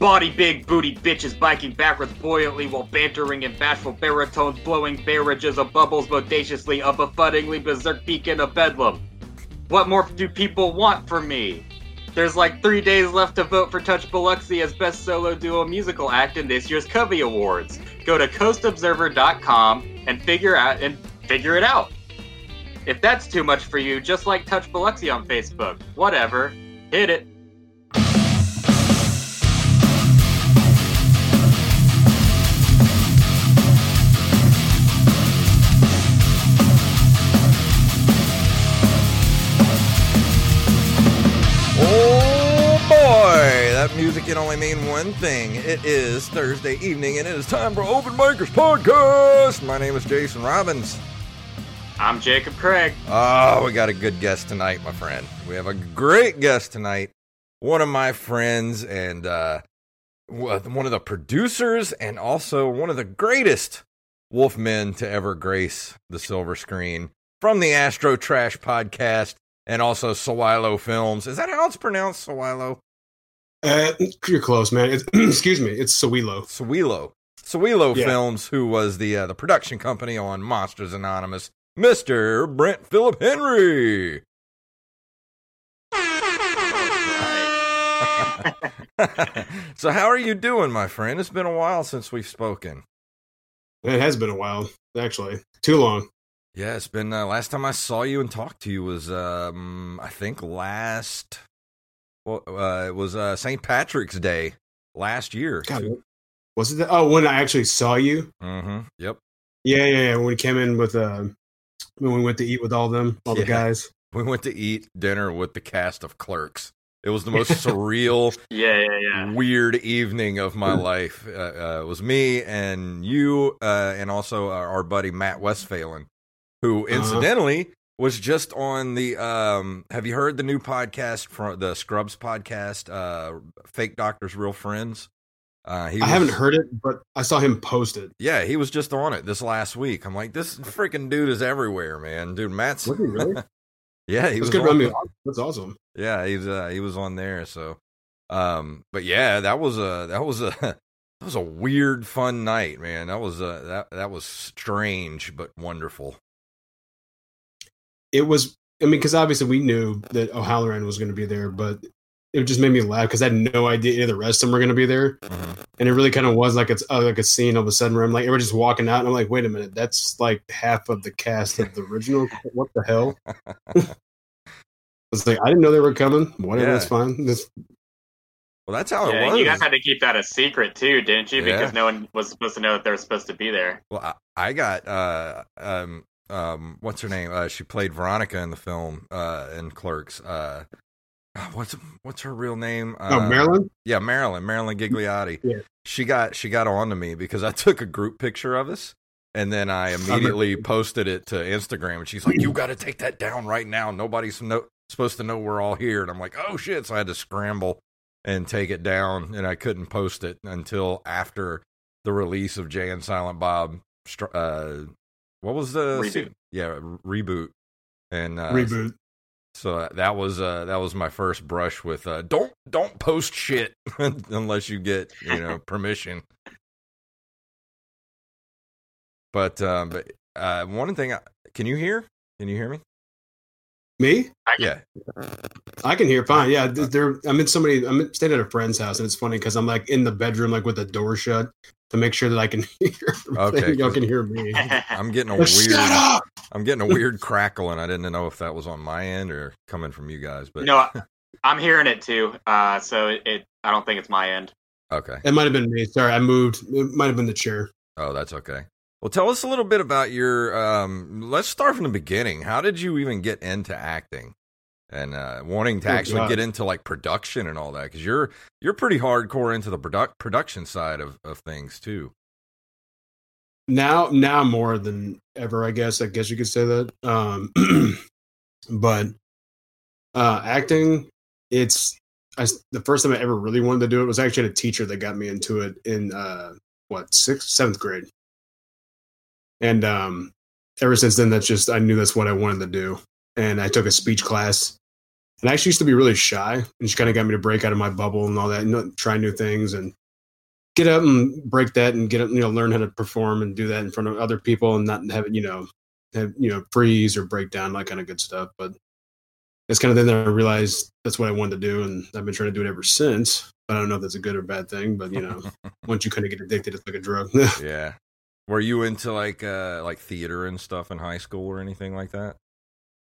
Body big booty bitches biking backwards buoyantly while bantering in bashful baritones, blowing barrages of bubbles bodaciously, a befuddlingly berserk beacon of bedlam. What more do people want from me? There's like three days left to vote for Touch Biloxi as Best Solo Duo Musical Act in this year's Covey Awards. Go to coastobserver.com and figure out and figure it out. If that's too much for you, just like Touch Biloxi on Facebook. Whatever. Hit it. That music can only mean one thing. It is Thursday evening and it is time for Open Micers Podcast. My name is Jason Robbins. I'm Jacob Craig. Oh, we got a good guest tonight, my friend. We have a great guest tonight. One of my friends and uh, one of the producers and also one of the greatest wolfmen to ever grace the silver screen from the Astro Trash podcast and also Sawilo Films. Is that how it's pronounced, Sawilo? Uh, you're close, man. It's, excuse me. It's Sowilo. Sowilo. Sowilo Yeah. Films, who was the uh, the production company on Monsters Anonymous, Mister Brent Phillip Henry. so, how are you doing, my friend? It's been a while since we've spoken. It has been a while, actually. Too long. Yeah, it's been uh, last time I saw you and talked to you was um I think last well uh, it was uh, St. Patrick's Day last year. God, was it? The, oh, when I actually saw you? Mm-hmm. Yep. Yeah, yeah, yeah. When we came in with, uh, when we went to eat with all them, all Yeah. the guys. We went to eat dinner with the cast of Clerks. It was the most surreal, Yeah, yeah, yeah. weird evening of my life. Uh, uh, it was me and you, uh, and also our, our buddy Matt Westphalen, who Uh-huh. Was just on the. Um, have you heard the new podcast from the Scrubs podcast, uh, Fake Doctors, Real Friends? Uh, he I haven't heard it, but I saw him post it. Yeah, he was just on it this last week. I'm like, this freaking dude is everywhere, man. Dude, Matt's. Was he really? Yeah, he That's was. good. on- I mean, that's awesome. yeah, he's uh, he was on there. So, um, but yeah, that was a that was a that was a weird, fun night, man. That was uh that that was strange but wonderful. It was, I mean, because obviously we knew that O'Halloran was going to be there, but it just made me laugh because I had no idea any of the rest of them were going to be there. And it really kind of was like it's uh, like a scene all of a sudden where I'm like, we're just walking out, and I'm like, wait a minute, that's like half of the cast of the original. what the hell? It's like I didn't know they were coming. Whatever, Yeah. that's fine. This, Well, that's how Yeah, it was. you guys had to keep that a secret too, didn't you? Yeah. Because no one was supposed to know that they were supposed to be there. Well, I, I got uh um um what's her name? Uh, she played Veronica in the film uh in Clerks. Uh, what's what's her real name? Uh, oh, Maryland. Yeah, Marilyn, Marilyn Gigliotti. Yeah. She got she got on to me because I took a group picture of us and then I immediately posted it to Instagram and she's like, "You got to take that down right now. Nobody's no, supposed to know we're all here." And I'm like, "Oh shit." So I had to scramble and take it down and I couldn't post it until after the release of Jay and Silent Bob uh what was the Reboot. Yeah, reboot. And uh Reboot. so uh, that was uh, that was my first brush with uh, don't don't post shit unless you get you know permission. But um, but uh, one thing, I, can you hear? Can you hear me? Me? Yeah. I can hear fine. Yeah, th- there. I'm in somebody. I'm staying at a friend's house, and it's funny because I'm like in the bedroom, like with the door shut, to make sure that I can hear. Okay, everything. y'all can hear me. I'm getting a Like, weird. Shut up! I'm getting a weird crackle, and I didn't know if that was on my end or coming from you guys. But no, I'm hearing it too. Uh, so it, it, I don't think it's my end. okay. It might have been me. Sorry, I moved. It might have been the chair. Oh, that's okay. Well, tell us a little bit about your. Um, let's start from the beginning. How did you even get into acting, and uh, wanting to actually God. get into like production and all that? Because you're you're pretty hardcore into the product production side of, of things too. now now more than ever i guess i guess you could say that um but uh acting it's I, the first time i ever really wanted to do it was actually a teacher that got me into it in uh what sixth seventh grade and um ever since then that's just i knew that's what i wanted to do and i took a speech class And I actually used to be really shy, and she kind of got me to break out of my bubble and all that, and try new things and get up and break that and get up, you know, learn how to perform and do that in front of other people and not have it, you know, have, you know, freeze or break down, that kind of good stuff. But it's kind of then that I realized that's what I wanted to do, and I've been trying to do it ever since. But I don't know if that's a good or bad thing. But you know, once you kind of get addicted, it's like a drug. yeah. Were you into like uh like theater and stuff in high school or anything like that?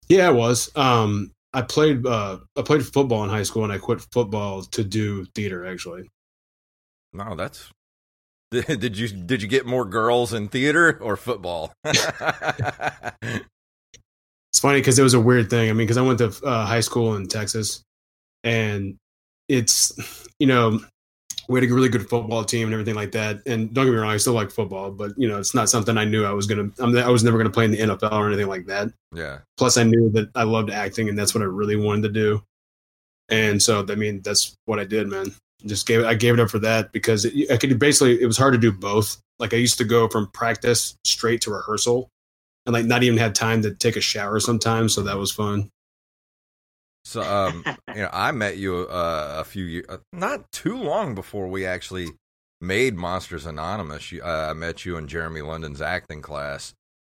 Yeah, I was. Um, I played uh, I played football in high school, and I quit football to do theater. Actually, no, that's. Did you did you get more girls in theater or football? it's funny because it was a weird thing. I mean, because I went to uh, high school in Texas, and it's you know we had a really good football team and everything like that. And don't get me wrong, I still like football, but you know, it's not something I knew I was gonna. I'm, I was never gonna play in the NFL or anything like that. Yeah. Plus, I knew that I loved acting, and that's what I really wanted to do. And so, I mean, that's what I did, man. Just gave it. I gave it up for that because it, I could basically. It was hard to do both. Like I used to go from practice straight to rehearsal, and like not even had time to take a shower sometimes. So that was fun. So, um, you know, I met you uh, a few years, uh, not too long before we actually made Monsters Anonymous. You, uh, I met you in Jeremy London's acting class,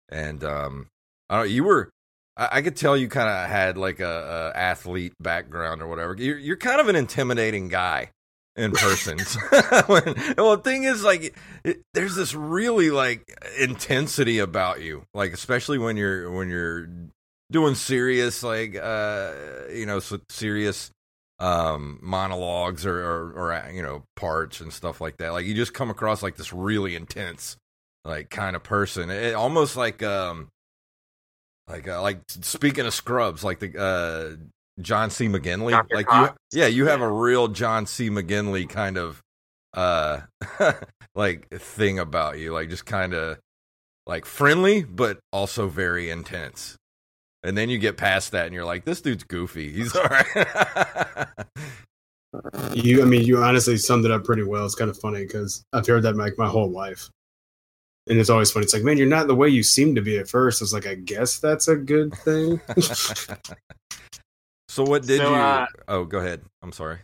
and um, I don't. You were. I, I could tell you kind of had like a, a, athlete background or whatever. You're, you're kind of an intimidating guy in person. when, well, the thing is, like, it, there's this really like intensity about you, like especially when you're when you're doing serious like uh you know serious um monologues or, or, or uh, you know parts and stuff like that. Like you just come across like this really intense like kind of person. It, almost like um like uh, like speaking of scrubs like the uh john c. Mcginley Dr. like Cox. you yeah you have a real john c. Mcginley kind of uh like thing about you like just kind of like friendly but also very intense and then you get past that and you're like, this dude's goofy. He's all right. you, I mean, you honestly summed it up pretty well. It's kind of funny because I've heard that like my whole life. And it's always funny. It's like, man, you're not the way you seem to be at first. It's like, I guess that's a good thing. so what did so, you? Uh, oh, go ahead. I'm sorry.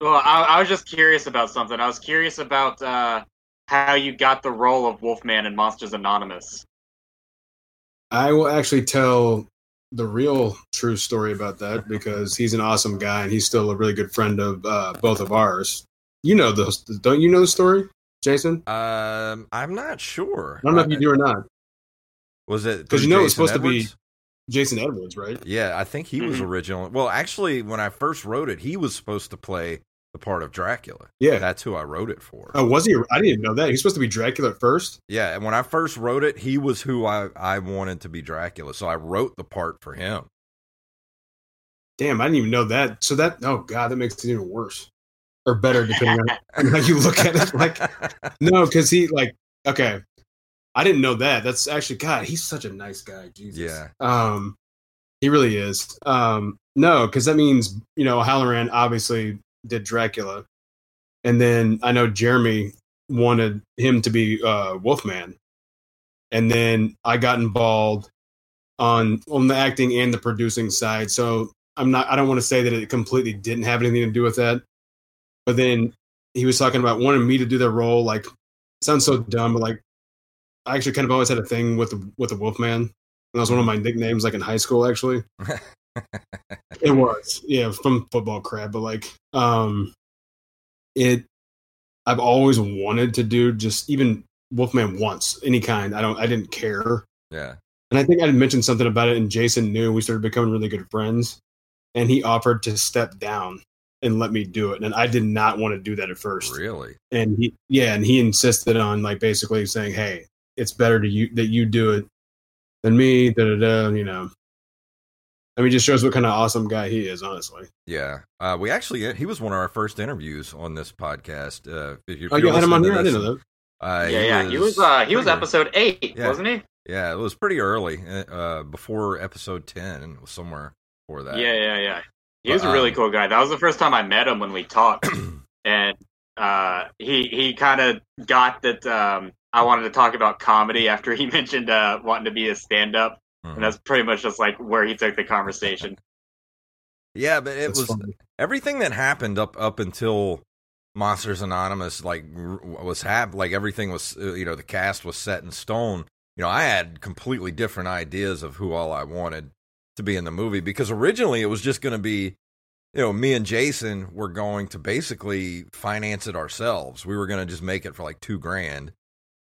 Well, I, I, was just curious about something. I was curious about uh, how you got the role of Wolfman in Monsters Anonymous. I will actually tell the real true story about that because he's an awesome guy and he's still a really good friend of uh, both of ours. You know the don't you know the story, Jason? Um, I'm not sure. I don't know if you do or not. Was it because you know it's supposed Edwards? to be Jason Edwards, right? Yeah, I think he mm-hmm. was original. Well, actually, when I first wrote it, he was supposed to play the part of Dracula. Yeah, that's who I wrote it for. Oh, was he? I didn't know that. He's supposed to be Dracula at first. Yeah, and when I first wrote it, he was who I I wanted to be Dracula, so I wrote the part for him. Damn, I didn't even know that. So that oh god, that makes it even worse or better depending on how you look at it. Like no, because he like okay, I didn't know that. That's actually God. He's such a nice guy. Jesus. Yeah. Um, he really is. Um, no, because that means you know Halloran obviously did Dracula, and then I know Jeremy wanted him to be uh, Wolfman, and then I got involved on on the acting and the producing side. So I'm not. I don't want to say that it completely didn't have anything to do with that, but then he was talking about wanting me to do the role. Like sounds so dumb, but like I actually kind of always had a thing with the with the Wolfman. And that was one of my nicknames, like in high school, actually. it was, yeah, from football crap, but like, um, it. I've always wanted to do just even Wolfman once, any kind. I don't, I didn't care. Yeah. And I think I mentioned something about it, and Jason knew. We started becoming really good friends, and he offered to step down and let me do it. And I did not want to do that at first. Really? And he, yeah, and he insisted on like basically saying, "Hey, it's better to you that you do it than me." Da da da. You know. I mean, just shows what kind of awesome guy he is, honestly. Yeah, uh, we actually he was one of our first interviews on this podcast. Uh, if you're, oh, you had him on here. This, I didn't know that. Uh, yeah, yeah, was, he was uh, he was episode eight, yeah. wasn't he? Yeah, it was pretty early, uh, before episode ten, and it was somewhere before that. Yeah, yeah, yeah. He but, was a really um, cool guy. That was the first time I met him when we talked, and uh, he he kind of got that um, I wanted to talk about comedy after he mentioned uh, wanting to be a stand up. Mm-hmm. And that's pretty much just like where he took the conversation. Yeah, but it That's was funny. everything that happened up up until Monsters Anonymous like was hap- like everything was uh, you know the cast was set in stone. You know, I had completely different ideas of who all I wanted to be in the movie because originally it was just going to be you know, me and Jason were going to basically finance it ourselves. We were going to just make it for like 2 grand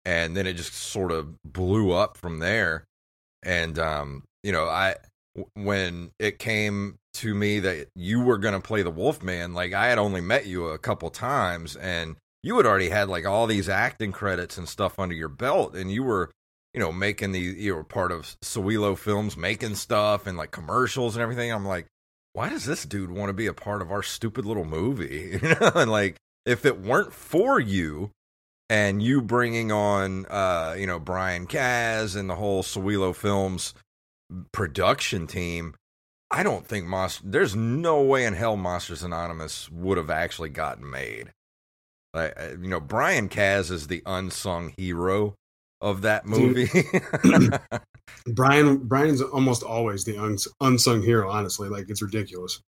and then it just sort of blew up from there. And um, you know, I when it came to me that you were going to play the Wolfman, like I had only met you a couple times and you had already had like all these acting credits and stuff under your belt and you were you know making the you were part of Sowilo Films making stuff and like commercials and everything. I'm like, why does this dude want to be a part of our stupid little movie? You know, and like if it weren't for you and you bringing on uh you know Brian Kaz and the whole Sowilo Films production team, I don't think Monster. There's no way in hell Monsters Anonymous would have actually gotten made. Like uh, you know, Brian Kaz is the unsung hero of that movie. Brian Brian's almost always the uns- unsung hero. Honestly, like it's ridiculous.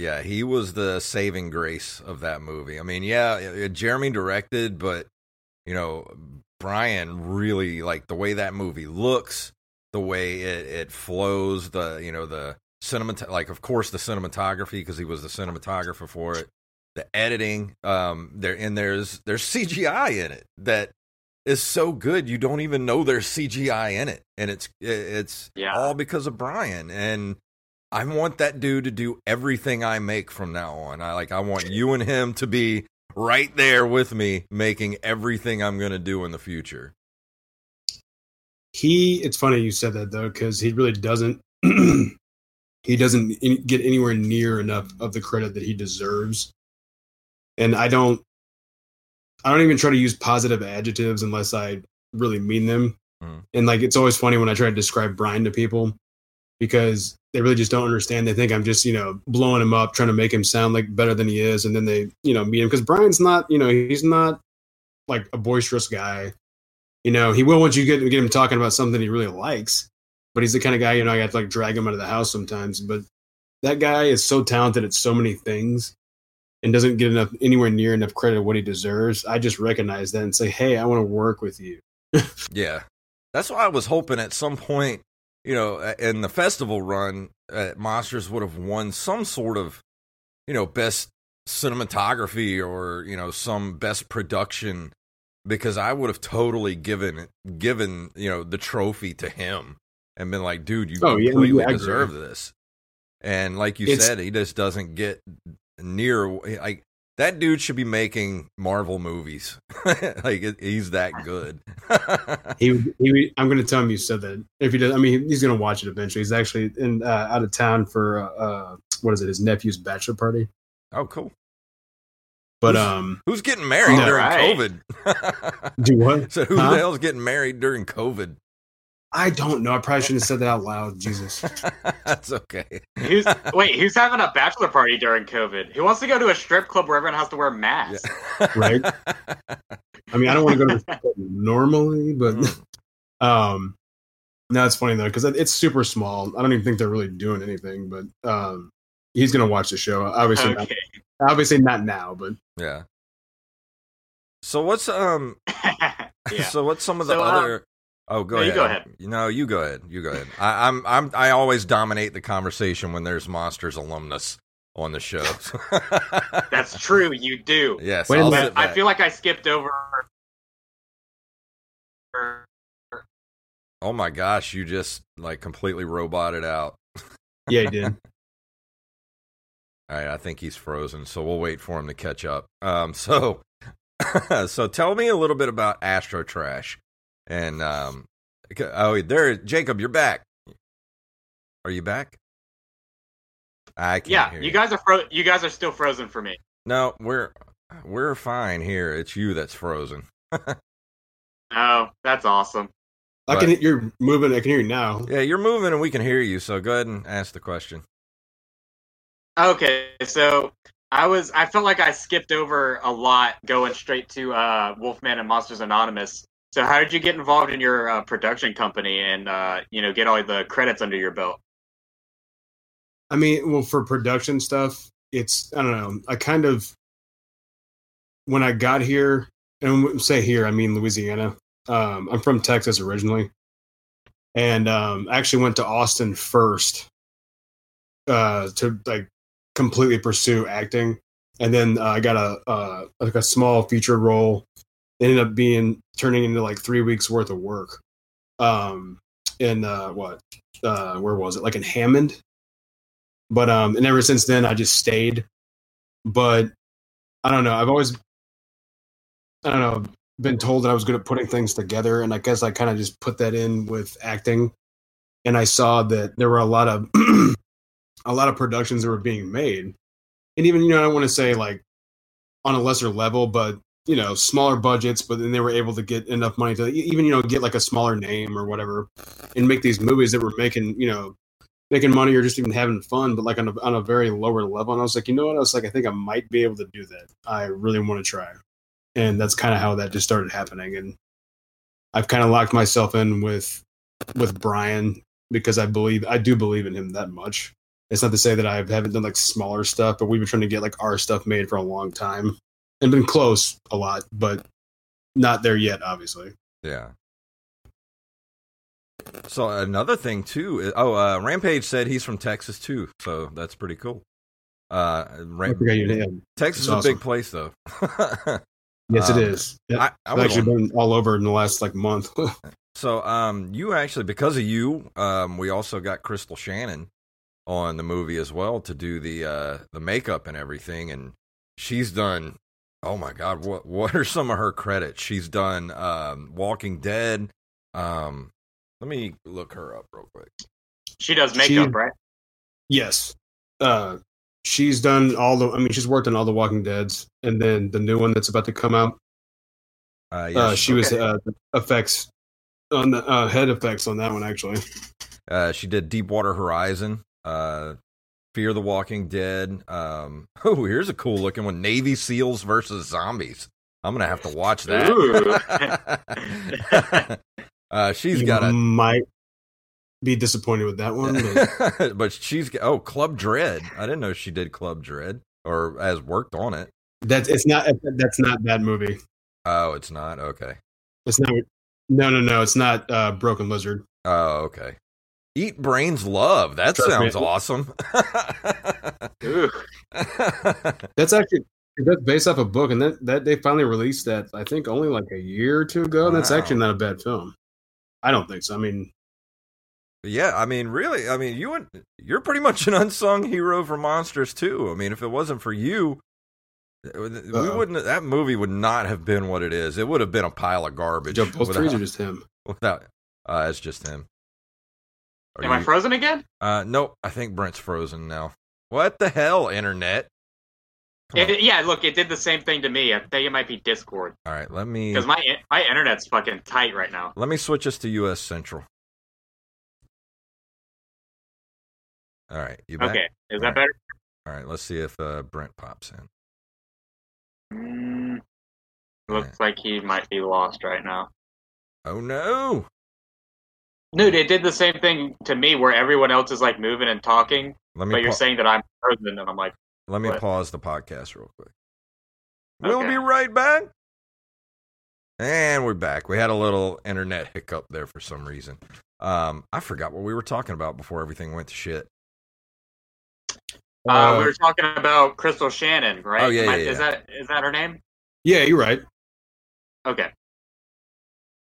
Yeah, he was the saving grace of that movie. I mean, yeah, Jeremy directed, but you know, Brian really like the way that movie looks, the way it, it flows, the you know the cinemat like of course the cinematography because he was the cinematographer for it. The editing, um, there and there's there's CGI in it that is so good you don't even know there's CGI in it, and it's it's Yeah. all because of Brian and. I want that dude to do everything I make from now on. I like I want you and him to be right there with me making everything I'm going to do in the future. He. It's funny you said that though, because he really doesn't. he doesn't get anywhere near enough of the credit that he deserves, and I don't. I don't even try to use positive adjectives unless I really mean them. Mhm. And like it's always funny when I try to describe Brian to people because they really just don't understand. They think I'm just, you know, blowing him up, trying to make him sound like better than he is, and then they, you know, meet him because Brian's not, you know, he's not like a boisterous guy. You know, he will once you get get him talking about something he really likes, but he's the kind of guy, you know, I have to like drag him out of the house sometimes. But that guy is so talented at so many things and doesn't get enough anywhere near enough credit of what he deserves. I just recognize that and say, hey, I want to work with you. Yeah. That's why I was hoping at some point, you know, in the festival run, uh, Monsters would have won some sort of, you know, best cinematography or, you know, some best production because I would have totally given given, you know, the trophy to him and been like, dude, you Oh, completely yeah, deserve this. And like you It's- said, he just doesn't get near like that dude should be making Marvel movies. like he's that good. He, he, I'm going to tell him you said that. If he does, I mean, he's going to watch it eventually. He's actually in uh, out of town for uh, uh, what is it? His nephew's bachelor party. oh, cool. But Who's- um, Who's getting married All during right. COVID? do what? so who Huh? the hell's getting married during COVID? I don't know. I probably shouldn't have said that out loud. Jesus. That's okay. Who's wait? Who's having a bachelor party during COVID? Who wants to go to a strip club where everyone has to wear masks? Right. I mean, I don't want to go to the club normally, but Mm. um, no, it's funny though because it's super small. I don't even think they're really doing anything. But um, he's going to watch the show. Obviously, Okay. not, obviously not now, but yeah. So what's um? yeah. So what's some of the So, uh, other? Oh, go no, you ahead. go ahead. No, you go ahead. You go ahead. I, I'm I'm I always dominate the conversation when there's monsters alumnus on the show. That's true. You do. yes. Wait a I'll minute. sit But I feel like I skipped over. Oh my gosh, you just like completely roboted out. yeah, he did. All right, I think he's frozen, so we'll wait for him to catch up. Um, so, so tell me a little bit about Astro Trash, and um, oh, there, Jacob, you're back. Are you back? I can't Yeah, hear you guys are fro- you guys are still frozen for me. No, we're we're fine here. It's you that's frozen. Oh, that's awesome. I can. You're moving. I can hear you now. Yeah, you're moving, and we can hear you. So go ahead and ask the question. Okay, so I was I felt like I skipped over a lot going straight to uh, Wolfman and Monsters Anonymous. So how did you get involved in your uh, production company and uh, you know get all the credits under your belt? I mean, well, for production stuff, it's I don't know. I kind of when I got here, and say here, I mean Louisiana. Um, I'm from Texas originally, and um, actually went to Austin first uh, to like completely pursue acting, and then uh, I got a uh, like a small feature role. Ended up being turning into like three weeks worth of work. Um, in uh, what? Uh, where was it? Like in Hammond. But um, and ever since then, I just stayed. But I don't know. I've always, I don't know, been told that I was good at putting things together, and I guess I kind of just put that in with acting. And I saw that there were a lot of a lot of productions that were being made, and even you know I don't want to say like on a lesser level, but you know smaller budgets, but then they were able to get enough money to even you know get like a smaller name or whatever, and make these movies that were making you know making money or just even having fun, but like on a, on a very lower level. And I was like, you know what? I was like, I think I might be able to do that. I really want to try. And that's kind of how that just started happening. And I've kind of locked myself in with, with Brian because I believe, I do believe in him that much. It's not to say that I haven't done like smaller stuff, but we've been trying to get like our stuff made for a long time and been close a lot, but not there yet, obviously. Yeah. So another thing too. Is, oh, uh, Rampage said he's from Texas too, so that's pretty cool. Uh, Ram- Texas is awesome. a big place, though. yes, um, it is. I, I have actually been all over in the last like month. so, um, you actually because of you, um, we also got Crystal Shannon on the movie as well to do the uh the makeup and everything, and she's done. Oh my God, what what are some of her credits? She's done um, Walking Dead, um, let me look her up real quick. She does makeup, she, right? Yes. Uh, she's done all the. I mean, she's worked on all the Walking Dead's, and then the new one that's about to come out. Uh, yes, uh, she okay. was uh, effects on the uh, head effects on that one actually. Uh, she did Deepwater Horizon, uh, Fear the Walking Dead. Um, oh, here's a cool looking one: Navy SEALs versus zombies. I'm gonna have to watch that. Uh, she's you got a might be disappointed with that one, but, but she's oh Club Dread. I didn't know she did Club Dread or has worked on it. That's it's not that's not that movie. Oh, it's not okay. It's not. No, no, no. It's not uh, Broken Lizard. Oh, okay. Eat Brains Love. That Trust sounds me. awesome. that's actually that's based off a book, and that that they finally released that I think only like a year or two ago. Wow. That's actually not a bad film. I don't think so. I mean, yeah, I mean, really, I mean, you would, you're pretty much an unsung hero for monsters too. I mean, if it wasn't for you, we Uh-oh. wouldn't. That movie would not have been what it is. It would have been a pile of garbage. Joe, both without, or just him? Without, uh, it's just him. Are Am you, I frozen again? Uh, nope. I think Brent's frozen now. What the hell, internet? It, yeah, look, it did the same thing to me. I think it might be Discord. All right, let me because my my internet's fucking tight right now. Let me switch us to U.S. Central. All right, you back? Okay, is All that right. better? All right, let's see if uh, Brent pops in. Mm, looks like he might be lost right now. Oh no! Dude, it did the same thing to me where everyone else is like moving and talking, but pa- you're saying that I'm frozen, and I'm like, let me what? pause the podcast real quick. Okay. We'll be right back. And we're back. We had a little internet hiccup there for some reason. Um, I forgot what we were talking about before everything went to shit. Uh, uh, we were talking about Crystal Shannon, right? Oh yeah, yeah, yeah, Is that is that her name? Yeah, you're right. Okay.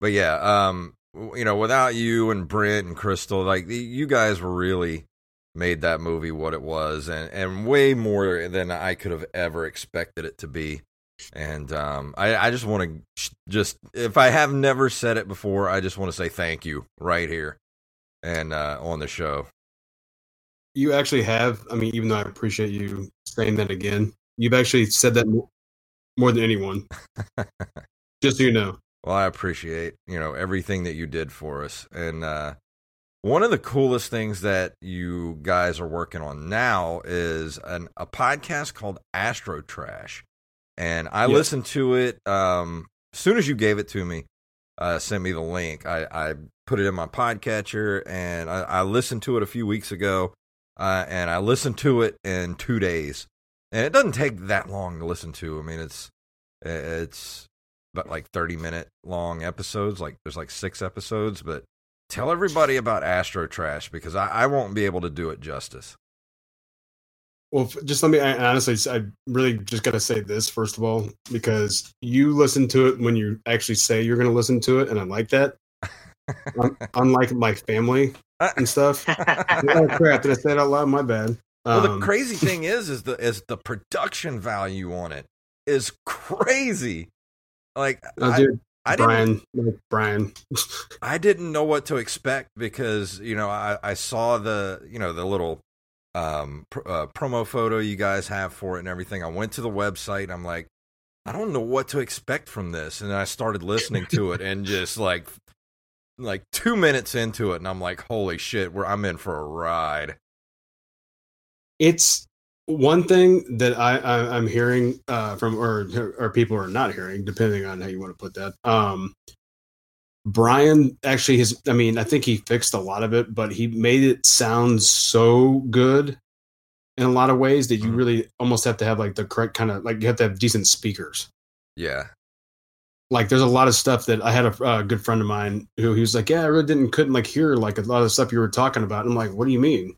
But yeah, um, you know, without you and Brent and Crystal, like you guys were really made that movie what it was and, and way more than I could have ever expected it to be. And um, I, I just want to just, if I have never said it before, I just want to say thank you right here and uh, on the show. You actually have, I mean, even though I appreciate you saying that again, you've actually said that more than anyone. just so you know. Well, I appreciate, you know, everything that you did for us. And, uh, one of the coolest things that you guys are working on now is an, a podcast called Astro Trash. And I yep. listened to it um, as soon as you gave it to me, uh, sent me the link. I, I, put it in my podcatcher and I, I, listened to it a few weeks ago. uh, and I listened to it in two days. And it doesn't take that long to listen to. I mean, it's it's about like thirty minute long episodes. Like there's like six episodes, but tell everybody about Astro Trash because I, I won't be able to do it justice. Well, just let me I, honestly, I really just got to say this first of all, because you listen to it when you actually say you're going to listen to it, and I like that. Unlike my family and stuff. oh crap! Did I say it out loud? My bad. Well, the um, crazy thing is, is the is the production value on it is crazy. Like, oh, I, dude, I Brian, didn't, Brian. I didn't know what to expect because you know I, I saw the you know the little um, pr- uh, promo photo you guys have for it and everything. I went to the website. I'm like, I don't know what to expect from this, and I started listening to it and just like like two minutes into it, and I'm like, holy shit, where I'm in for a ride. It's one thing that I, I am hearing uh, from or or people are not hearing, depending on how you want to put that. Um, Brian actually has, I mean, I think he fixed a lot of it, but he made it sound so good in a lot of ways that you mm-hmm. really almost have to have like the correct kind of like you have to have decent speakers. Yeah. Like there's a lot of stuff that I had a uh, good friend of mine who he was like, yeah, I really didn't couldn't like hear like a lot of stuff you were talking about. And I'm like, what do you mean?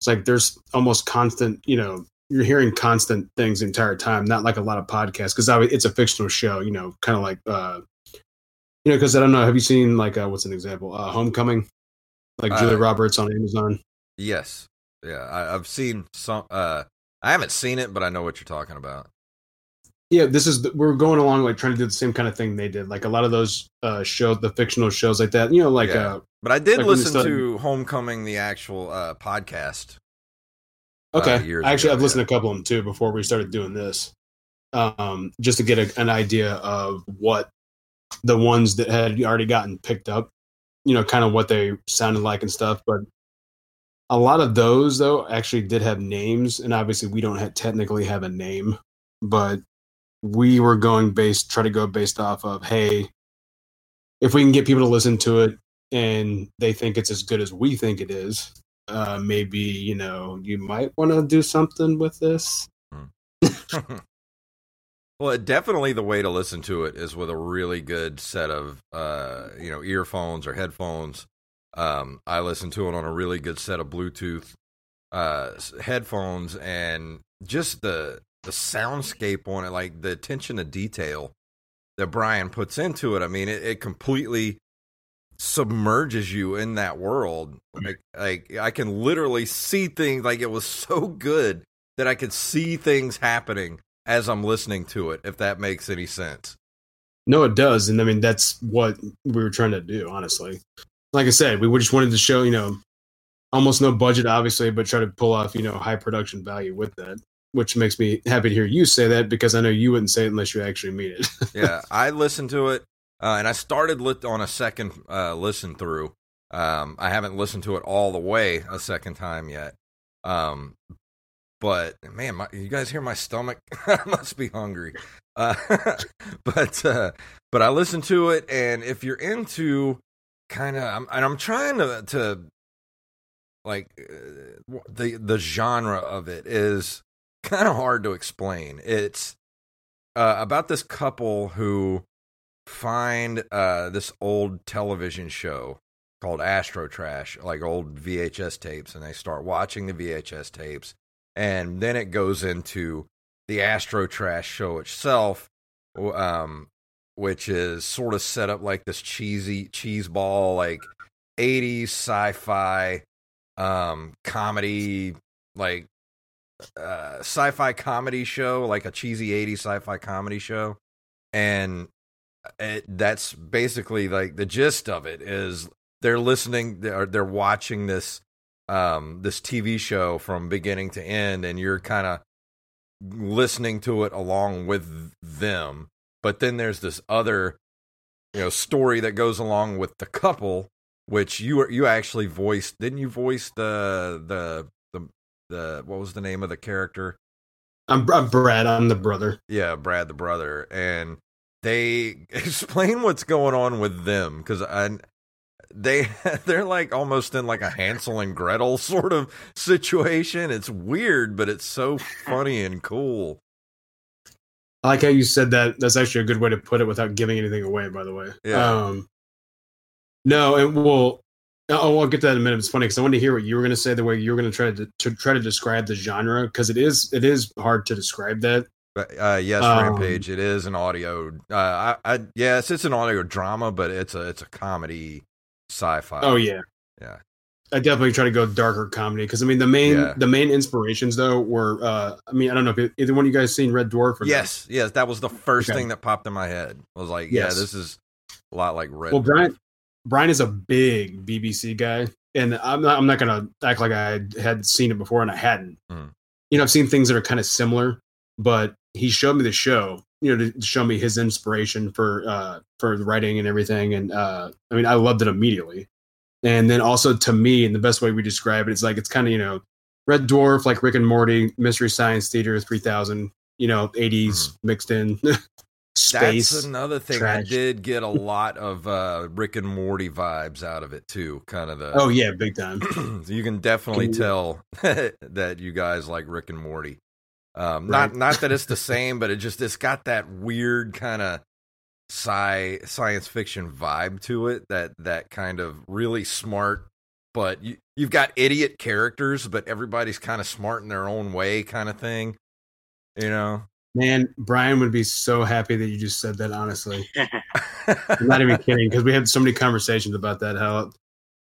It's like there's almost constant, you know, you're hearing constant things the entire time, not like a lot of podcasts because it's a fictional show, you know, kind of like uh, you know, because I don't know. Have you seen like uh, what's an example? Uh, Homecoming, like uh, Julia Roberts on Amazon. Yes, yeah, I, have seen some. Uh, I haven't seen it, but I know what you're talking about. Yeah, this is we're going along like trying to do the same kind of thing they did. Like a lot of those uh, shows, the fictional shows like that. You know, like yeah. uh, but I did like listen to Homecoming, the actual uh, podcast. Uh, okay, actually, ago, I've listened to a couple of them too before we started doing this, um, just to get a, an idea of what the ones that had already gotten picked up, you know, kind of what they sounded like and stuff. But a lot of those, though, actually did have names. And obviously, we don't have, technically have a name, but we were going based, try to go based off of, hey, if we can get people to listen to it and they think it's as good as we think it is, uh, maybe, you know, you might want to do something with this. Hmm. Well, definitely the way to listen to it is with a really good set of uh, you know earphones or headphones. Um, I listen to it on a really good set of Bluetooth uh, headphones, and just the the soundscape on it, like the attention to detail that Brian puts into it. I mean, it, it completely submerges you in that world. Mm. Like, like I can literally see things. Like it was so good that I could see things happening as I'm listening to it, if that makes any sense. No, it does. And I mean, that's what we were trying to do, honestly. Like I said, we just wanted to show, you know, almost no budget, obviously, but try to pull off, you know, high production value with that, which makes me happy to hear you say that because I know you wouldn't say it unless you actually mean it. yeah, I listened to it uh, and I started lit on a second uh, listen through. Um, I haven't listened to it all the way a second time yet. Um, but man, my, you guys hear my stomach? I must be hungry. Uh, but uh, but I listened to it, and if you're into kind of, and I'm trying to to like uh, the the genre of it is kind of hard to explain. It's uh, about this couple who find uh, this old television show called Astro Trash, like old VHS tapes, and they start watching the VHS tapes and then it goes into the Astro Trash show itself, um, which is sort of set up like this cheesy cheese ball, like '80s sci-fi um, comedy, like uh, sci-fi comedy show, like a cheesy '80s sci-fi comedy show, and it, that's basically like the gist of it is they're listening, they're they're watching this um, this TV show from beginning to end, and you're kind of listening to it along with them. But then there's this other, you know, story that goes along with the couple, which you were you actually voiced. Didn't you voice the the the the what was the name of the character? I'm, I'm Brad. I'm the brother. Yeah, Brad the brother, and they explain what's going on with them because I they they're like almost in like a Hansel and Gretel sort of situation. It's weird, but it's so funny and cool. I like how you said that. That's actually a good way to put it without giving anything away. By the way, Yeah. Um, no, and we'll. Oh, I'll get to that in a minute. It's funny because I want to hear what you were going to say. The way you were going to try to, to try to describe the genre because it is it is hard to describe that. But uh, yes, Um, Rampage. It is an audio. Uh, I, I yes, it's an audio drama, but it's a it's a comedy sci-fi. Oh yeah, yeah. I definitely try to go darker comedy because I mean the main Yeah. the main inspirations though were uh I mean I don't know if either one of you guys seen Red Dwarf. Yes, yes, that was the first Okay. thing that popped in my head. I was like, Yes. yeah, this is a lot like Red. Well, Dwarf. Brian Brian is a big BBC guy, and I'm not I'm not gonna act like I had seen it before and I hadn't. Mhm. You know, I've seen things that are kind of similar, but he showed me the show. You know, to show me his inspiration for uh for the writing and everything, and uh I mean I loved it immediately. And then also to me, and the best way we describe it, it's like it's kind of you know Red Dwarf, like Rick and Morty, Mystery Science Theater 3000, you know, 80s mixed in space. That's another thing. I did get a lot of uh, Rick and Morty vibes out of it too. Kind of the oh yeah, big time. you can definitely Can you- tell that you guys like Rick and Morty. Um, Right. Not not that it's the same, but it just it's got that weird kind of sci science fiction vibe to it. That that kind of really smart, but you you've got idiot characters, but everybody's kind of smart in their own way, kind of thing. You know. Man, Brian would be so happy that you just said that. Honestly, I'm not even kidding because we had so many conversations about that. How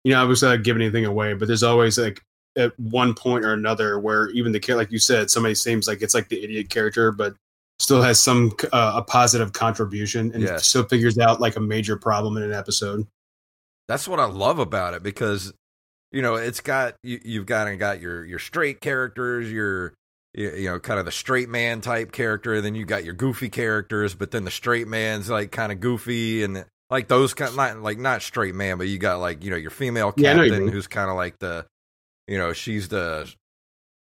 you know, I obviously, not giving anything away, but there's always like at one point or another where even the character, like you said, somebody seems like it's like the idiot character, but still has some uh, a positive contribution and Yes. still figures out like a major problem in an episode. that's what I love about it because you know it's got you, you've got and got your your straight characters, your you know kind of the straight man type character, then you got your goofy characters, but then the straight man's like kind of goofy and like those kind not like not straight man, but you got like you know your female Yeah, I know what you captain mean. who's kind of like the you know she's the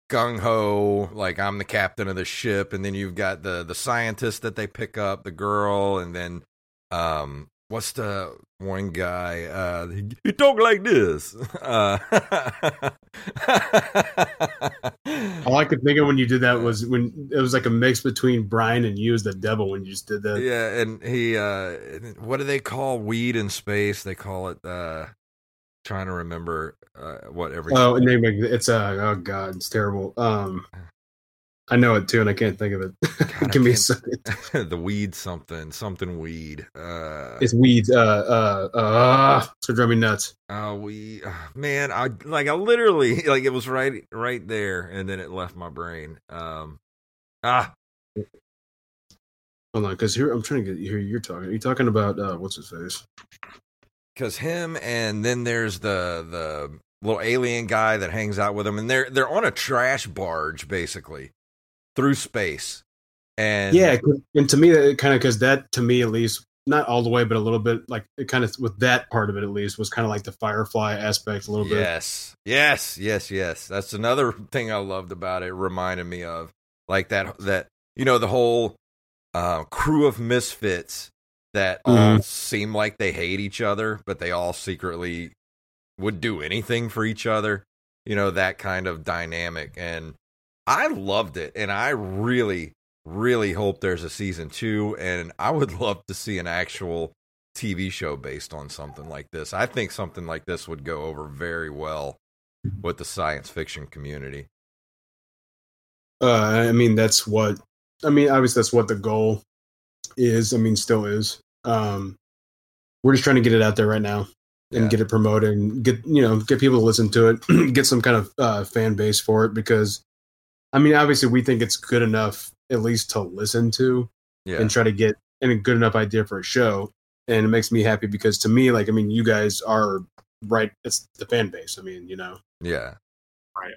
gung ho like I'm the captain of the ship, and then you've got the the scientist that they pick up, the girl, and then um what's the one guy uh he, he talk like this. Uh All I could think of when you did that was when it was like a mix between Brian and you as the devil when you just did that. yeah and he uh what do they call weed in space? They call it uh trying to remember uh what every Oh, and they make it's uh oh god, it's terrible. Um, I know it too, and I can't think of it. I Give me a second. the weed something something weed uh It's weeds. Uh, uh, uh, so driving me nuts. Oh, we uh, man, I like I literally like it was right right there, and then it left my brain. Um, ah, Hold on, because here I'm trying to get here. You're talking. Are you talking about uh, what's his face? Because him, and then there's the the little alien guy that hangs out with him, and they're they're on a trash barge basically through space, and yeah, and to me, it kind of because that to me at least, not all the way, but a little bit like it kind of with that part of it at least was kind of like the Firefly aspect a little bit. Yes, yes, yes, yes. That's another thing I loved about it. Reminded me of like that that you know the whole uh, crew of misfits that all Mhm. seem like they hate each other, but they all secretly would do anything for each other. You know that kind of dynamic, and I loved it. And I really, really hope there's a season two. And I would love to see an actual TV show based on something like this. I think something like this would go over very well with the science fiction community. Uh, I mean, that's what I mean. Obviously, that's what the goal is. I mean, still is. Um, we're just trying to get it out there right now and Yeah. get it promoted and get you know get people to listen to it, get some kind of uh, fan base for it because, I mean, obviously, we think it's good enough at least to listen to Yeah. and try to get and a good enough idea for a show. And it makes me happy because to me, like, I mean, you guys are right. It's the fan base. I mean, you know. Yeah. Right.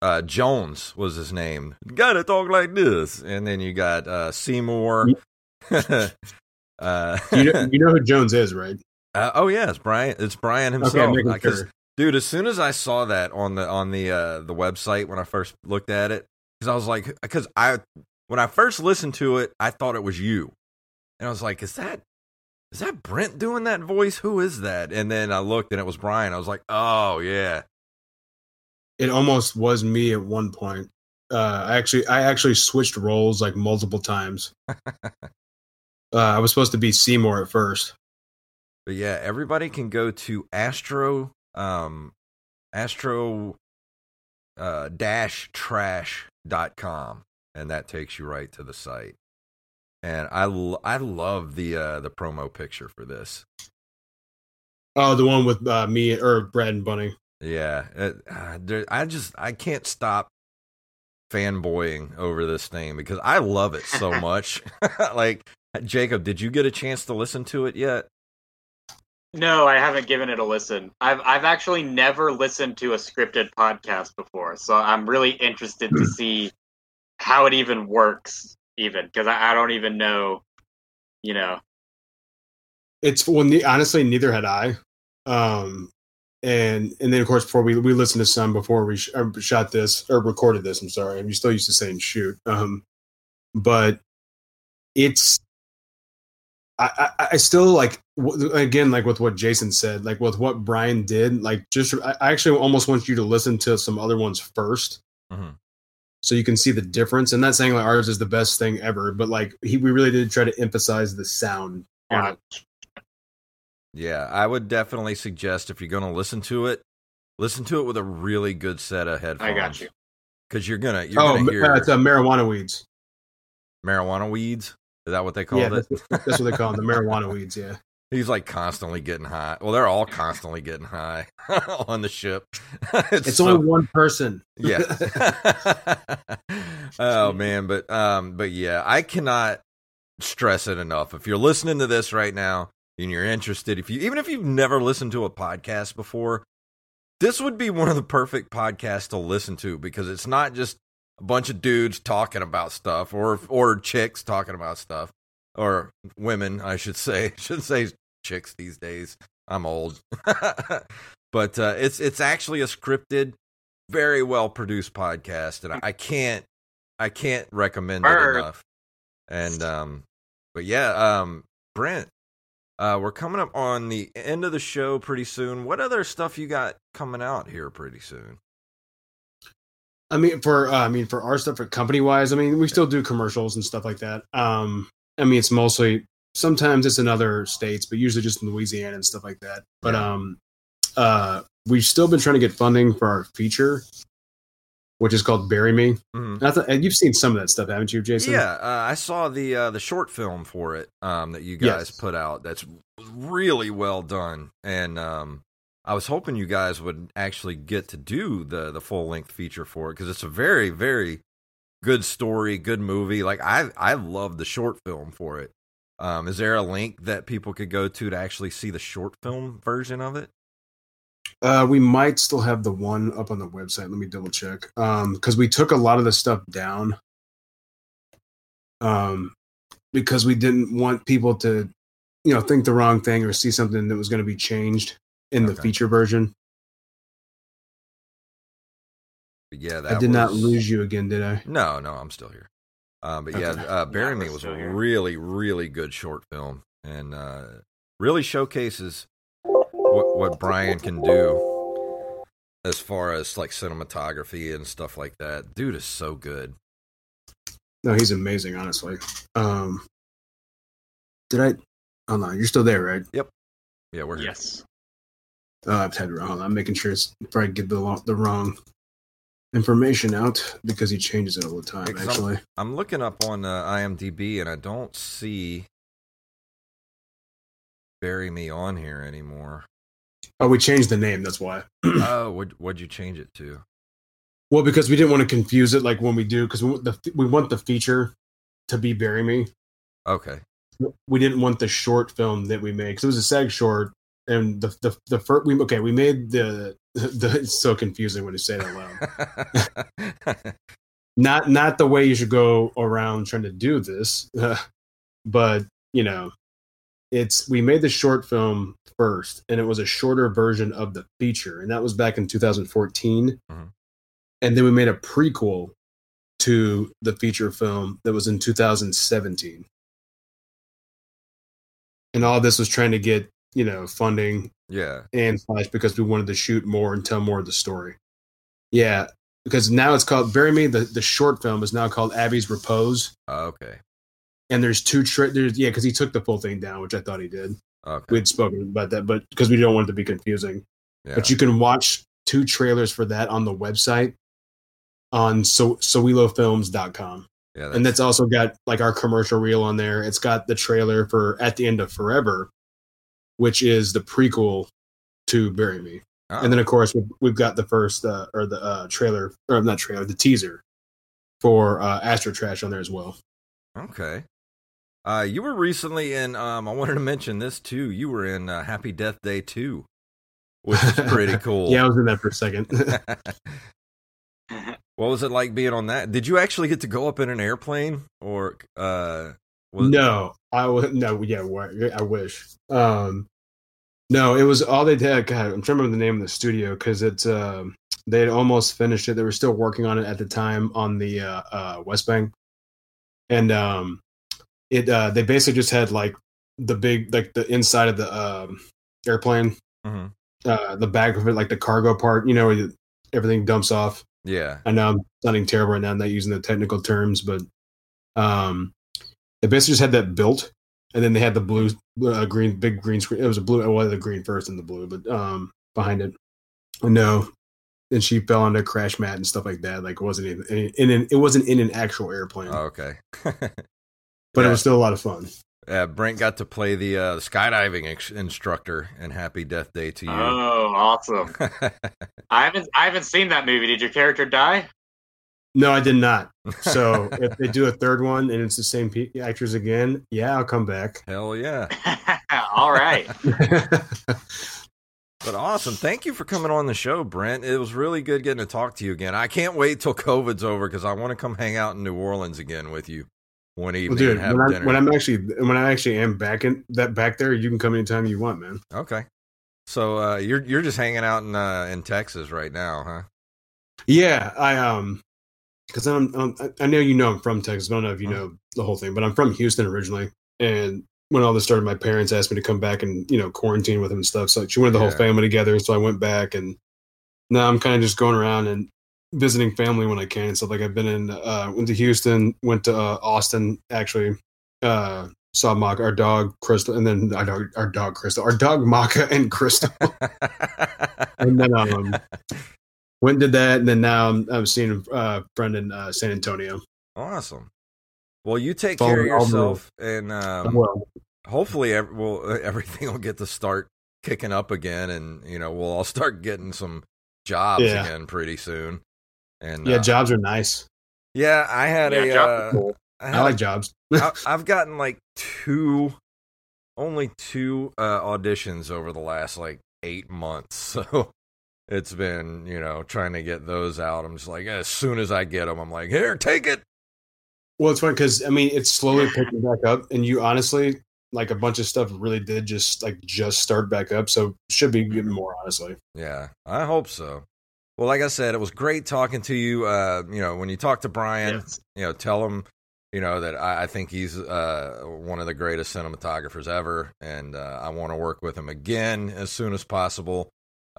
Uh, Jones was his name. Gotta talk like this. And then you got uh, Seymour. uh, You know, you know who Jones is, right? uh, oh yeah, it's Brian. It's Brian himself. 'cause, sure. dude, as soon as I saw that on the on the uh, the website when I first looked at it, because I was like, because I when I first listened to it, I thought it was you, and I was like, is that is that Brent doing that voice? Who is that? And then I looked and it was Brian. I was like, oh yeah. It almost was me at one point. Uh, I actually I actually switched roles like multiple times. uh, I was supposed to be Seymour at first. But yeah, everybody can go to Astro um Astro uh, dash trash.com and that takes you right to the site. And I l- I love the uh, the promo picture for this. Oh, the one with uh, me or Brad and Bunny. Yeah, it, uh, there, I just I can't stop fanboying over this thing because I love it so much. like Jacob, did you get a chance to listen to it yet? No, I haven't given it a listen. I've I've actually never listened to a scripted podcast before, so I'm really interested to see how it even works, even because I, I don't even know, you know. It's well, ne- honestly, neither had I. Um, and and then of course before we we listened to some before we sh- uh, shot this or recorded this. I'm sorry, I'm still used to saying shoot. Um, but it's I, I, I still like again like with what Jason said, like with what Brian did. Like just I actually almost want you to listen to some other ones 1st mm-hmm. so you can see the difference. And not saying like ours is the best thing ever, but like he we really did try to emphasize the sound. Yeah. Yeah, I would definitely suggest if you're going to listen to it, listen to it with a really good set of headphones. I got you. Because you're gonna you're oh, gonna hear uh, it's uh, marijuana weeds. Marijuana weeds. Is that what they called yeah, it? That's, that's, what they call them, the marijuana weeds. Yeah. He's like constantly getting high. Well, they're all constantly getting high on the ship. it's, it's so, only one person. yeah. oh man, but um, but yeah, I cannot stress it enough. If you're listening to this right now and you're interested, if you even if you've never listened to a podcast before, this would be one of the perfect podcasts to listen to because it's not just a bunch of dudes talking about stuff or or chicks talking about stuff or women I should say I should say chicks these days I'm old but uh, it's it's actually a scripted very well produced podcast and I, I can't I can't recommend Bird. it enough and um but yeah um Brent uh, we're coming up on the end of the show pretty soon. What other stuff you got coming out here pretty soon? I mean, for uh, I mean, for our stuff, for company wise, I mean, we still do commercials and stuff like that. Um, I mean, it's mostly sometimes it's in other states, but usually just in Louisiana and stuff like that. But Yeah. um, uh, we've still been trying to get funding for our feature, which is called "Bury Me." Mhm. And I thought- you've seen some of that stuff, haven't you, Jason? Yeah, uh, I saw the uh, the short film for it um, that you guys Yes. put out. That's really well done, and um, I was hoping you guys would actually get to do the the full length feature for it because it's a very very good story, good movie. Like I I love the short film for it. Um, is there a link that people could go to to actually see the short film version of it? Uh, we might still have the one up on the website. Let me double check. Um, because we took a lot of the stuff down. Um, because we didn't want people to, you know, think the wrong thing or see something that was going to be changed in the Okay. feature version. But yeah, that I did not lose you again, did I? No, no, I'm still here. Um, but yeah, Okay. uh, Bury Yeah, Me was a here. really, really good short film, and uh, really showcases what what Brian can do as far as like cinematography and stuff like that. Dude is so good. No, he's amazing, honestly. Um, did I? Oh no, you're still there, right? Yep. Yeah, we're here. Yes. Uh, I've had wrong. I'm making sure it's before I get the the wrong information out because he changes it all the time. Because I'm- Actually, I'm looking up on uh, IMDb and I don't see Bury Me on here anymore. oh, we changed the name. That's why. oh, what what'd you change it to? Well, because we didn't want to confuse it, like when we do, because we, want the, we want the feature to be "Bury Me." Okay, We didn't want the short film that we made because it was a SAG short, and the the the first we okay we made the the it's so confusing when you say it out loud. not not the way you should go around trying to do this, but you know, it's we made the short film first, and it was a shorter version of the feature, and that was back in 2014, Mhm. and then we made a prequel to the feature film that was in 2017. and all this was trying to get you know funding Yeah. and slash because we wanted to shoot more and tell more of the story. Yeah, because now it's called Bury Me. The the short film is now called Abby's Repose, Oh, okay. and there's two tra- there's yeah because he took the full thing down, which I thought he did. Okay. We had spoken about that, but because we don't want it to be confusing. Yeah. But you can watch two trailers for that on the website on so sowilofilms.com. yeah. And that's also got like our commercial reel on there. It's got the trailer for At the End of Forever, which is the prequel to Bury Me. oh, And then of course we've, we've got the first uh, or the uh, trailer or not trailer, the teaser for uh, Astro Trash on there as well. okay. Uh, you were recently in. Um, I wanted to mention this too. You were in uh, Happy Death Day two, which is pretty cool. Yeah, I was in that for a second. what was it like being on that? Did you actually get to go up in an airplane or? Uh, was, no, I would no. Yeah, I wish. Um, no, it was all they did. God, I'm trying to remember the name of the studio because it's um, they had almost finished it. They were still working on it at the time on the uh, uh, West Bank, and um, it uh, they basically just had like the big like the inside of the um, airplane, Mhm. uh, the back of it, like the cargo part. You know, everything dumps off. Yeah. I know I'm sounding terrible right now, I'm not using the technical terms, but um, they basically just had that built, and then they had the blue, uh, green, big green screen. It was a blue, well, the green first and the blue, but um, behind it, no. And she fell on a crash mat and stuff like that. Like it wasn't even in, in an, it wasn't in an actual airplane, Oh, okay. but it was still a lot of fun. uh, Brent got to play the uh, skydiving ex- instructor in Happy Death Day to you. Oh, awesome! I haven't I haven't seen that movie. Did your character die? No, I did not. So if they do a third one and it's the same pe- actors again, yeah, I'll come back. Hell yeah. All right. But awesome. Thank you for coming on the show, Brent. It was really good getting to talk to you again. I can't wait till COVID's over because I want to come hang out in New Orleans again with you one evening Well, dude, and have when, I, dinner. when I'm actually when I actually am back in that back there, you can come anytime you want, man. okay. So uh, you're you're just hanging out in uh, in Texas right now, huh? Yeah, I um, because I'm, um, I- know you know I'm from Texas. I don't know if you Mhm. know the whole thing, but I'm from Houston originally. And when all this started, my parents asked me to come back and you know quarantine with them and stuff. So she wanted the whole family together, so I went back, and now I'm kind of just going around and visiting family when I can So. Like I've been in, uh, went to Houston, went to uh, Austin actually. Uh, saw Maka, our dog Crystal, and then our dog, our dog Crystal, our dog Maka and Crystal, and then um, went and did that, and then now I'm, I'm seeing uh, Brendan uh, San Antonio. awesome. Well, you take Follow care of me all the yourself, and um, well, hopefully, ev- well, everything will get to start kicking up again, and you know, we'll all start getting some jobs Yeah. again pretty soon. And yeah, uh, jobs are nice. yeah, I had Yeah, a. jobs Uh, cool. I I had like jobs. I, I've gotten like two, only two uh, auditions over the last like eight months. So it's been, you know, trying to get those out. I'm just like, as soon as I get them, I'm like, here, take it. Well, it's funny because I mean it's slowly picking back up, and you honestly like a bunch of stuff really did just like just start back up, so should be getting more honestly. Yeah, I hope so. Well, like I said, it was great talking to you. Uh, you know, when you talk to Brian, Yes. you know, tell him, you know, that I, I think he's uh, one of the greatest cinematographers ever, and uh, I want to work with him again as soon as possible.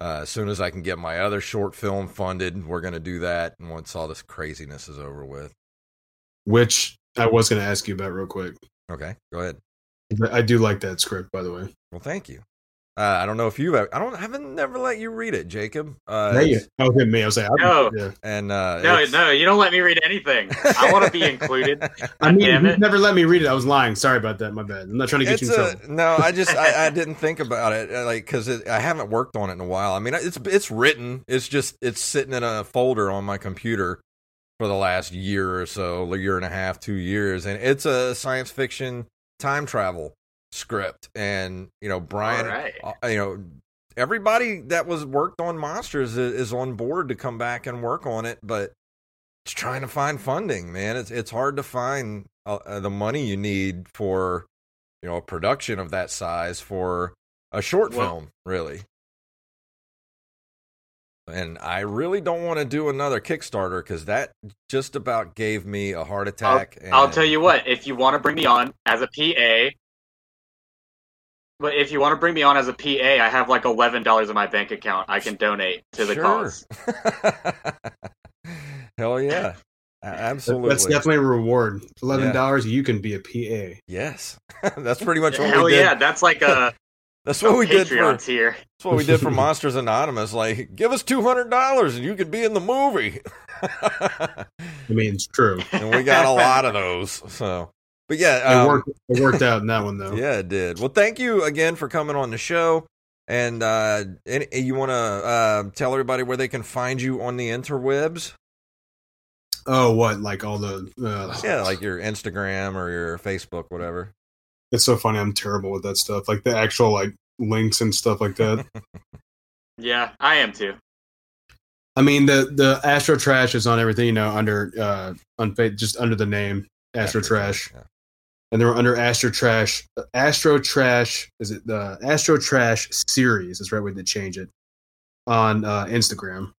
Uh, as soon as I can get my other short film funded, we're going to do that. And once all this craziness is over with, Which I was going to ask you about real quick. okay, go ahead. I do like that script, by the way. Well, thank you. Uh, I don't know if you've. I don't, I haven't never let you read it, Jacob. Uh, Hey, it's- oh, hit me. I was like, I, No. yeah. and uh, No, it's- no, you don't let me read anything. I want to be included. I mean, damn you it. never let me read it. I was lying. Sorry about that. My bad. I'm not trying to get it's you in a, trouble. no, I just I, I didn't think about it uh, like because I haven't worked on it in a while. I mean, it's it's written. It's just it's sitting in a folder on my computer for the last year or so, a year and a half, two years, and it's a science fiction time travel script. And you know, Brian, right. uh, you know, everybody that was worked on Monsters is, is on board to come back and work on it, but it's trying to find funding, man. It's it's hard to find uh, uh, the money you need for you know a production of that size for a short Well- film, really. And I really don't want to do another Kickstarter because that just about gave me a heart attack. I'll and- tell you what. If you want to bring me on as a PA, But if you want to bring me on as a PA, I have like eleven dollars in my bank account. I can donate to the Sure. cause. Hell yeah. Absolutely. That's definitely a reward. Eleven dollars, you can be a PA. yes. That's pretty much what Hell we did. yeah, that's like a That's what we did for Patreon tier. That's what we did for Monsters Anonymous. Like, give us two hundred dollars and you could be in the movie. I mean, it's true. and we got a lot of those. So, but yeah, It um, worked. It worked out in that one though. yeah, it did. Well, thank you again for coming on the show. And uh, any, you want to uh, tell everybody where they can find you on the interwebs? Oh, what? Like all the? Uh, Yeah, like your Instagram or your Facebook, whatever. it's so funny. I'm terrible with that stuff. Like the actual like links and stuff like that. Yeah, I am too. I mean, the the Astro Trash is on everything. You know, under uh, on fa- just under the name Astro Trash. Yeah. And they were under Astro Trash. Astro Trash is it the Astro Trash series? Is the right way to change it on uh, Instagram.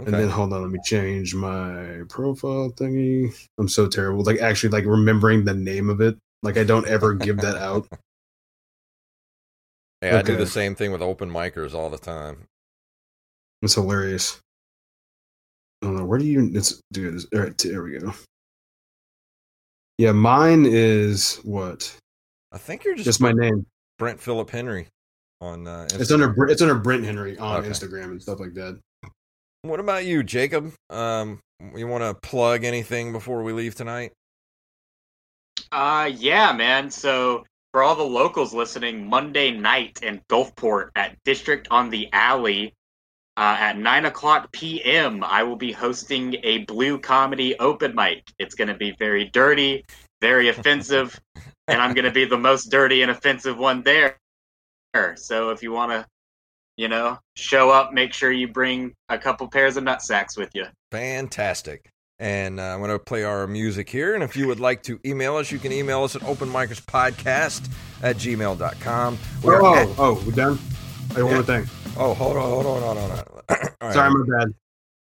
Okay. And then hold on, let me change my profile thingy. I'm so terrible. Like actually, like remembering the name of it. Like I don't ever give that out. yeah, I do the same thing with open micers all the time. It's hilarious. I don't know where do you? It's dude. It's, all right, there we go. Yeah, mine is what? I think you're just, Just my name. Brent Phillip Henry on. Uh, It's under Br- it's under Brent Henry on Okay. Instagram and stuff like that. What about you, Jacob? Um, you want to plug anything before we leave tonight? Uh, yeah, man. So for all the locals listening, Monday night in Gulfport at District on the Alley uh, at 9 o'clock p.m., I will be hosting a blue comedy open mic. It's going to be very dirty, very offensive, and I'm going to be the most dirty and offensive one there. So if you want to, you know, show up, make sure you bring a couple pairs of nut sacks with you. Fantastic. And uh, I'm going to play our music here. And if you would like to email us, you can email us at openmicerspodcast at gmail.com. We are Oh, at- oh, we're done. I got one more thing. oh, hold on, hold on, hold on. Hold on. All right. Sorry, my bad.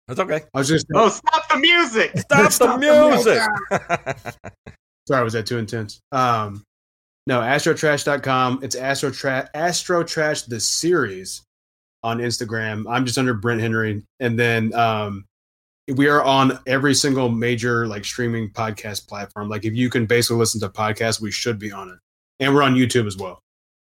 That's okay. I was just Oh, stop the music! Stop, Stop the the music. sorry. Was that too intense? Um, no, astrotrash.com. It's Astro Trash, Astro Trash the series on Instagram. I'm just under Brent Henry, and then um, we are on every single major like streaming podcast platform. Like if you can basically listen to podcasts, we should be on it, and we're on YouTube as well.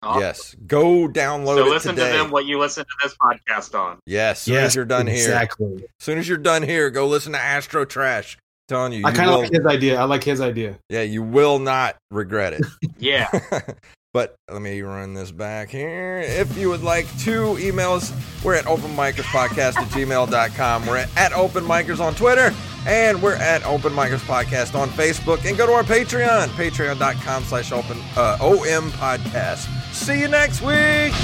Awesome. yes. Go download So it listen today. to them what you listen to this podcast on. yes. As soon as you're done here. exactly. As soon as you're done here, go listen to Astro Trash. telling you, I kind of will- like his idea. I like his idea. yeah, you will not regret it. Yeah. but let me run this back here. If you would like to email us, we're at openmicerspodcast at gmail.com. We're at, at openmicers on Twitter, and we're at openmicerspodcast on Facebook. And go to our Patreon, patreon.com slash open uh, OM podcast. See you next week.